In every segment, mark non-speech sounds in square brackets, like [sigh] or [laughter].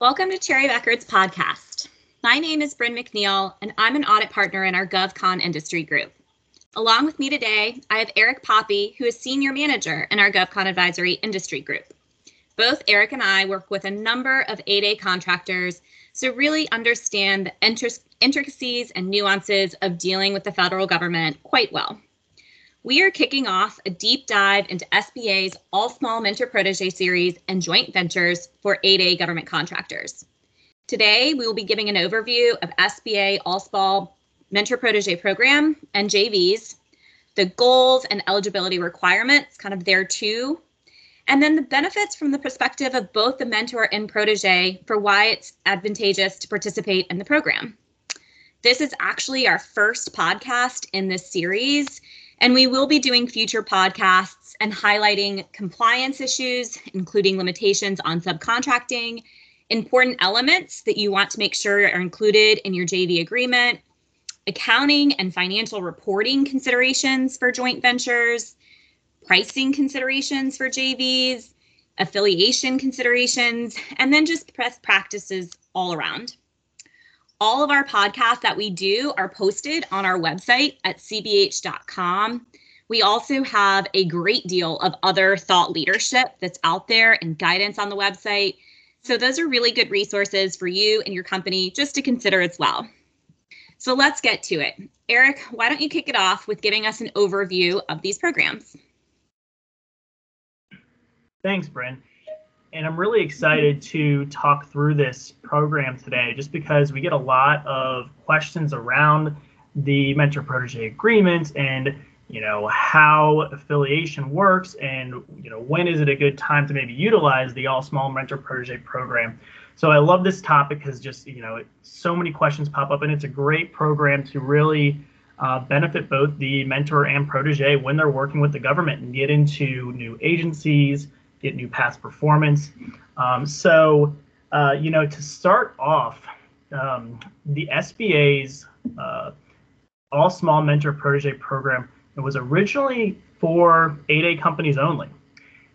Welcome to Cherry Bekaert's podcast. My name is Bryn McNeil, and I'm an audit partner in our GovCon industry group. Along with me today, I have Eric Poppy, who is senior manager in our GovCon advisory industry group. Both Eric and I work with a number of 8A contractors, so really understand the intricacies and nuances of dealing with the federal government quite well. We are kicking off a deep dive into SBA's All Small Mentor Protege series and joint ventures for 8A government contractors. Today, we will be giving an overview of SBA All Small Mentor Protege program and JVs, the goals and eligibility requirements, kind of there too, and then the benefits from the perspective of both the mentor and protege for why it's advantageous to participate in the program. This is actually our first podcast in this series, and we will be doing future podcasts and highlighting compliance issues, including limitations on subcontracting, important elements that you want to make sure are included in your JV agreement, accounting and financial reporting considerations for joint ventures, pricing considerations for JVs, affiliation considerations, and then just best practices all around. All of our podcasts that we do are posted on our website at cbh.com. We also have a great deal of other thought leadership that's out there and guidance on the website. So, those are really good resources for you and your company just to consider as well. So, let's get to it. Eric, why don't you kick it off with giving us an overview of these programs? Thanks, Bryn and I'm really excited to talk through this program today just because we get a lot of questions around the mentor protege agreement and you know how affiliation works and you know when is it a good time to maybe utilize the all small mentor protege program. So i love this topic because just you know so many questions pop up and it's a great program to really uh, benefit both the mentor and protege when they're working with the government and get into new agencies get new past performance. Um, so, uh, you know, to start off, um, the SBA's uh, All Small Mentor Protege program it was originally for 8A companies only.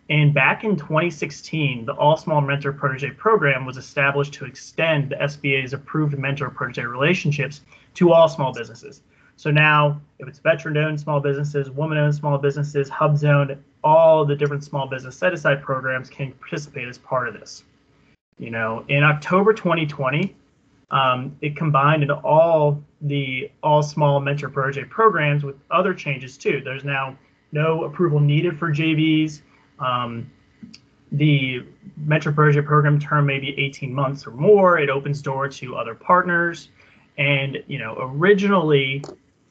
And back in 2016, the All Small Mentor Protege program was established to extend the SBA's approved mentor protege relationships to all small businesses. So now, if it's veteran owned small businesses, woman owned small businesses, HUBZone, all the different small business set aside programs can participate as part of this. You know, in October 2020, um, it combined into all the all small mentor protege programs with other changes too. There's now no approval needed for JVs. Um, the mentor protege program term may be 18 months or more. It opens door to other partners. And, you know, originally,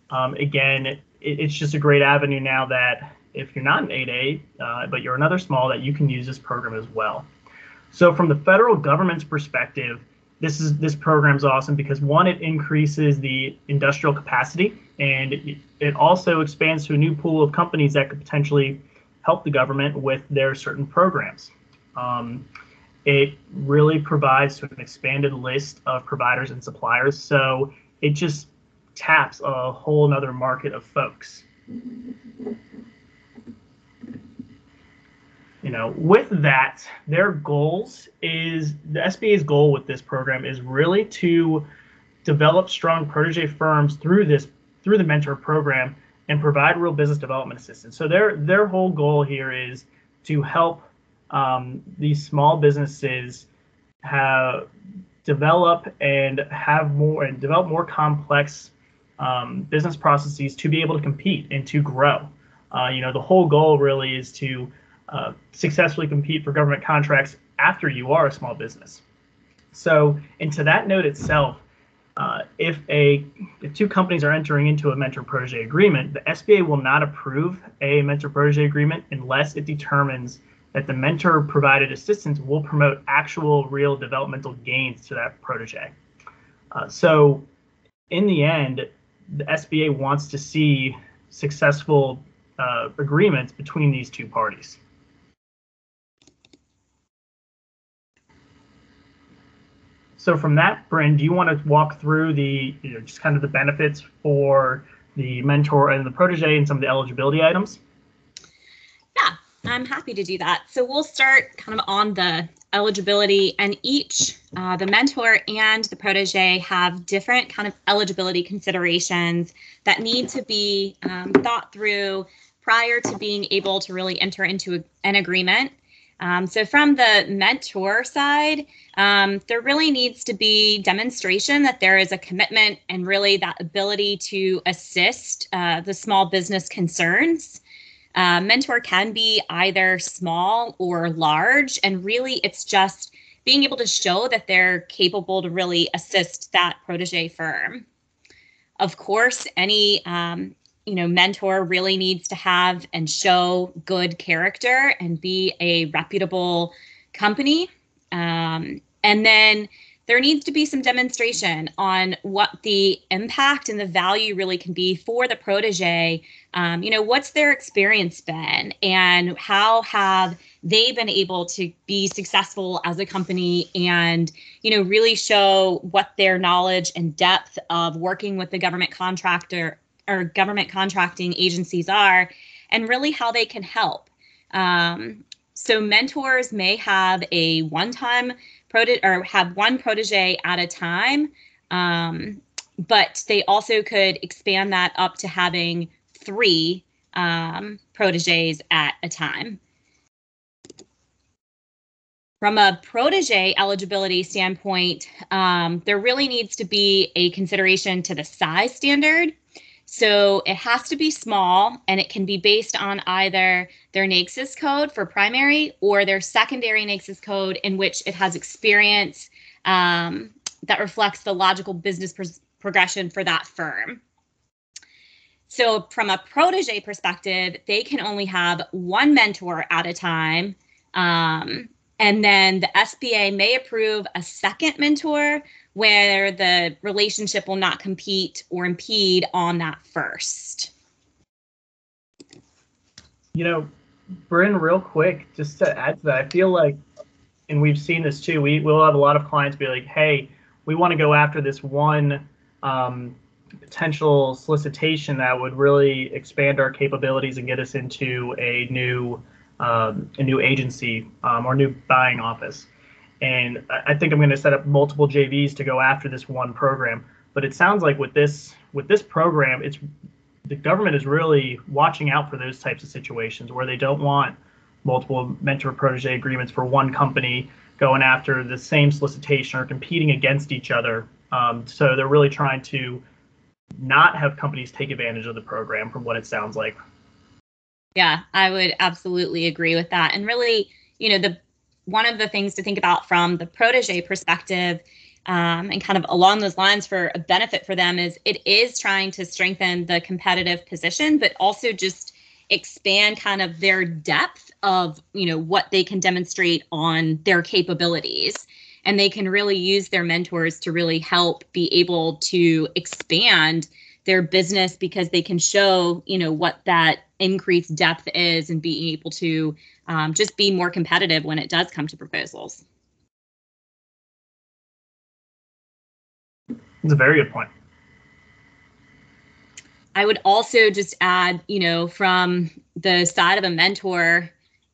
um, again, it, it's just a great avenue now that if you're not an 8A, uh, but you're another small, that you can use this program as well. So from the federal government's perspective, this is this program's awesome because one, it increases the industrial capacity, and it, also expands to a new pool of companies that could potentially help the government with their certain programs. Um, it really provides to an expanded list of providers and suppliers, so it just taps a whole another market of folks you know, with that, their goals is the SBA's goal with this program is really to develop strong protege firms through this through the mentor program and provide real business development assistance. So their their whole goal here is to help um, these small businesses have develop and have more and develop more complex um, business processes to be able to compete and to grow. Uh, you know, the whole goal really is to uh, successfully compete for government contracts after you are a small business. So, and to that note itself, uh, if a if two companies are entering into a mentor protege agreement, the SBA will not approve a mentor protege agreement unless it determines that the mentor provided assistance will promote actual real developmental gains to that protege. Uh, so, in the end, the SBA wants to see successful uh, agreements between these two parties. So from that, Bryn, do you want to walk through the you know, just kind of the benefits for the mentor and the protege and some of the eligibility items? Yeah, I'm happy to do that. So we'll start kind of on the eligibility, and each uh, the mentor and the protege have different kind of eligibility considerations that need to be um, thought through prior to being able to really enter into a, an agreement. Um, so, from the mentor side, um, there really needs to be demonstration that there is a commitment and really that ability to assist uh, the small business concerns. Uh, mentor can be either small or large, and really it's just being able to show that they're capable to really assist that protege firm. Of course, any um, you know mentor really needs to have and show good character and be a reputable company. Um, and then there needs to be some demonstration on what the impact and the value really can be for the protege. Um, you know, what's their experience been and how have they been able to be successful as a company and, you know, really show what their knowledge and depth of working with the government contractor or government contracting agencies are and really how they can help. Um, so mentors may have a one-time prote- or have one protege at a time, um, but they also could expand that up to having three um, proteges at a time. From a protege eligibility standpoint, um, there really needs to be a consideration to the size standard. So it has to be small and it can be based on either their NAICS code for primary or their secondary NAICS code in which it has experience um, that reflects the logical business progression for that firm. So, from a protege perspective, they can only have one mentor at a time. Um, and then the SBA may approve a second mentor where the relationship will not compete or impede on that first. You know, Bryn, real quick, just to add to that, I feel like, and we've seen this too, we will have a lot of clients be like, hey, we want to go after this one um, potential solicitation that would really expand our capabilities and get us into a new um, a new agency um, or new buying office and I think I'm going to set up multiple JVs to go after this one program. But it sounds like with this with this program, it's the government is really watching out for those types of situations where they don't want multiple mentor protege agreements for one company going after the same solicitation or competing against each other. Um, so they're really trying to not have companies take advantage of the program, from what it sounds like. Yeah, I would absolutely agree with that. And really, you know, the one of the things to think about from the protege perspective um, and kind of along those lines for a benefit for them is it is trying to strengthen the competitive position, but also just expand kind of their depth of you know what they can demonstrate on their capabilities. And they can really use their mentors to really help be able to expand their business because they can show you know what that increased depth is and being able to um, just be more competitive when it does come to proposals. That's a very good point. I would also just add, you know, from the side of a mentor,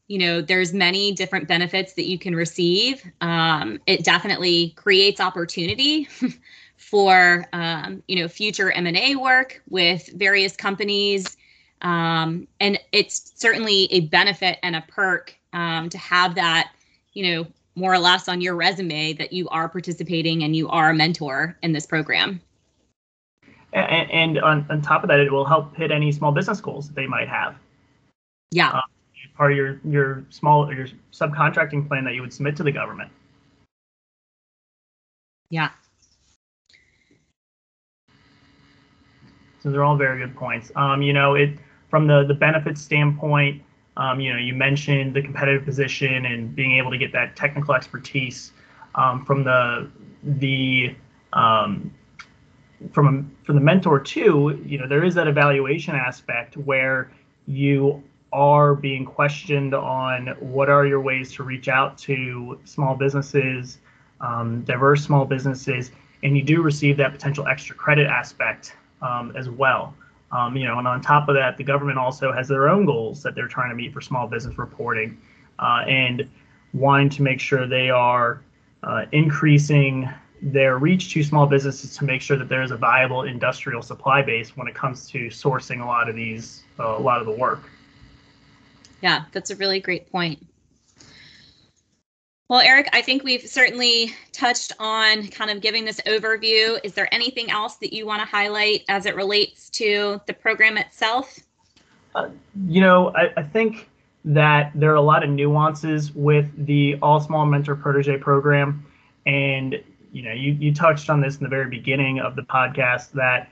you know, there's many different benefits that you can receive. Um, it definitely creates opportunity [laughs] for, um, you know, future M&A work with various companies um, and it's certainly a benefit and a perk um, to have that, you know, more or less on your resume that you are participating and you are a mentor in this program. And, and on, on top of that, it will help hit any small business goals that they might have. Yeah. Um, part of your your small your subcontracting plan that you would submit to the government. Yeah. So they're all very good points. Um, you know, it from the the benefits standpoint, um, you know, you mentioned the competitive position and being able to get that technical expertise um, from the the um, from a, from the mentor too. You know, there is that evaluation aspect where you are being questioned on what are your ways to reach out to small businesses, um, diverse small businesses, and you do receive that potential extra credit aspect um, as well. Um, you know, and on top of that, the government also has their own goals that they're trying to meet for small business reporting. Uh, and wanting to make sure they are uh, increasing their reach to small businesses to make sure that there is a viable industrial supply base when it comes to sourcing a lot of these uh, a lot of the work. Yeah, that's a really great point. Well, Eric, I think we've certainly touched on kind of giving this overview. Is there anything else that you want to highlight as it relates to the program itself? Uh, you know, I, I, think that there are a lot of nuances with the All Small Mentor Protege program. And, you know, you, you touched on this in the very beginning of the podcast that,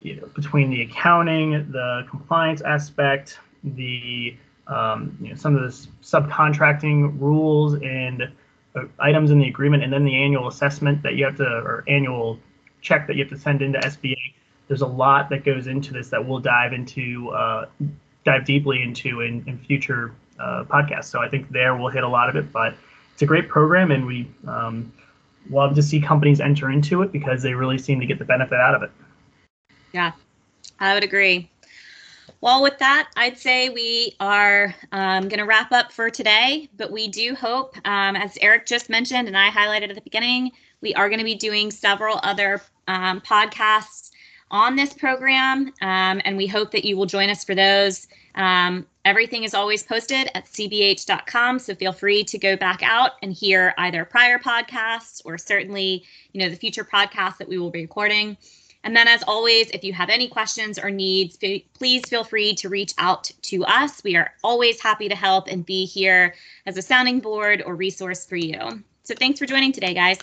you know, between the accounting, the compliance aspect, the um, you know, some of the subcontracting rules and uh, items in the agreement, and then the annual assessment that you have to, or annual check that you have to send into SBA. There's a lot that goes into this that we'll dive into, uh, dive deeply into in, in future uh, podcasts. So I think there we'll hit a lot of it, but it's a great program, and we um, love to see companies enter into it because they really seem to get the benefit out of it. Yeah, I would agree. Well, with that, I'd say we are um, going to wrap up for today, but we do hope, um, as Eric just mentioned and I highlighted at the beginning, we are going to be doing several other um, podcasts on this program, um, and we hope that you will join us for those. Um, everything is always posted at cbh.com, so feel free to go back out and hear either prior podcasts or certainly, you know, the future podcasts that we will be recording. And then, as always, if you have any questions or needs, please feel free to reach out to us. We are always happy to help and be here as a sounding board or resource for you. So, thanks for joining today, guys.